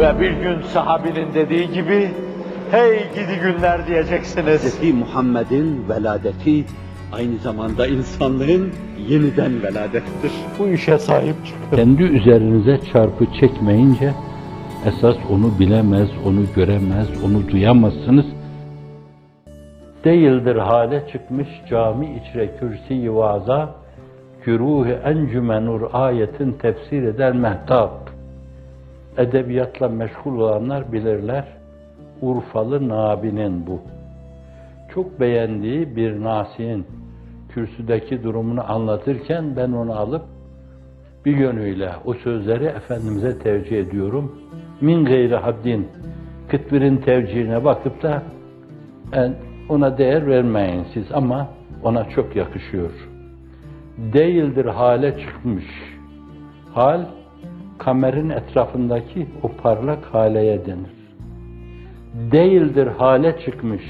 Ve bir gün sahabinin dediği gibi, hey gidi günler diyeceksiniz. Hz. Muhammed'in veladeti aynı zamanda insanlığın yeniden veladettir. Bu işe sahip çıkın. Kendi üzerinize çarpı çekmeyince esas onu bilemez, onu göremez, onu duyamazsınız. Değildir hale çıkmış cami içre kürsi vaza, güruh-i encümenur ayetin tefsir eder mehtap. Edebiyatla meşgul olanlar bilirler. Urfalı Nabi'nin bu. Çok beğendiği bir Nasi'nin kürsüdeki durumunu anlatırken ben onu alıp bir yönüyle o sözleri Efendimiz'e tevcih ediyorum. Min gayri haddin, kıtbirin tevcihine bakıp da yani ona değer vermeyin siz ama ona çok yakışıyor. Değildir hale çıkmış. Hal, kamerin etrafındaki o parlak haleye denir. Değildir hale çıkmış.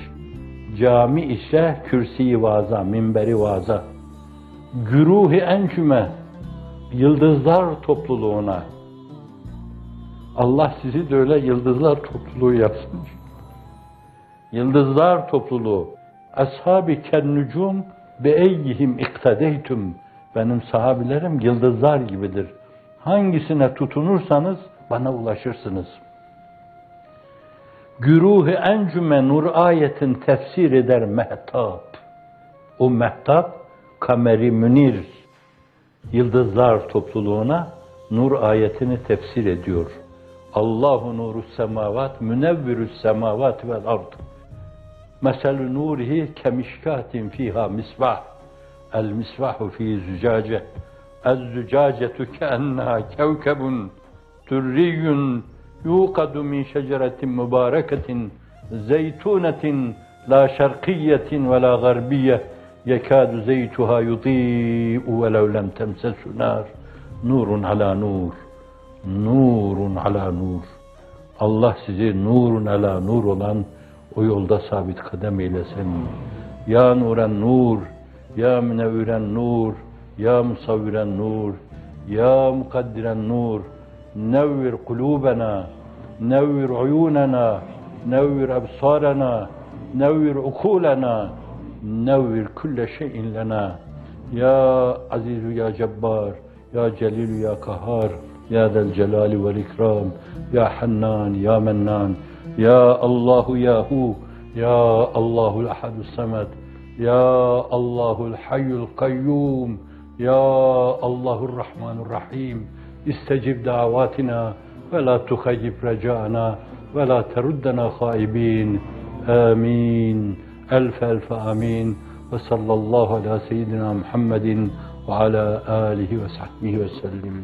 Cami ise kürsi vaza, minberi vaza. Güruhi encüme, yıldızlar topluluğuna. Allah sizi de öyle yıldızlar topluluğu yapsın. Yıldızlar topluluğu. Ashab-ı kennucum be eyyihim iktedeytüm. Benim sahabilerim yıldızlar gibidir. Hangisine tutunursanız bana ulaşırsınız. Güruh-i encüme nur ayetin tefsir eder mehtap. O mehtap kameri münir yıldızlar topluluğuna nur ayetini tefsir ediyor. Allahu nuru semavat münevvirus semavat vel ard. Meselü nurihi kemişkatin fiha misbah. El misbahu fi zücace. Kevkebun türriyun yuqadu min şeceretin mübareketin zeytunetin la şerkiyetin ve la garbiye yekadu zeytuha yudi'u ve lev lem temsesu nar nurun ala nur nurun ala nur Allah sizi nurun ala nur olan o yolda sabit kadem eylesin. Ya nuren nur, ya münevviren nur, يا مصور النور يا مقدر النور نور قلوبنا نور عيوننا نور أبصارنا نور عقولنا نور كل شيء لنا. يا عزيز يا جبار يا جليل يا قهار يا ذا الجلال والإكرام يا حنان يا منان يا الله يا هو يا الله الأحد الصمد يا الله الحي القيوم ya Allahur rahmanur rahim. استجب دعواتنا ولا تخيب رجاءنا ولا تردنا خائبين. آمين. ألف ألف آمين. وصلى الله على سيدنا محمد وعلى آله وصحبه وسلم.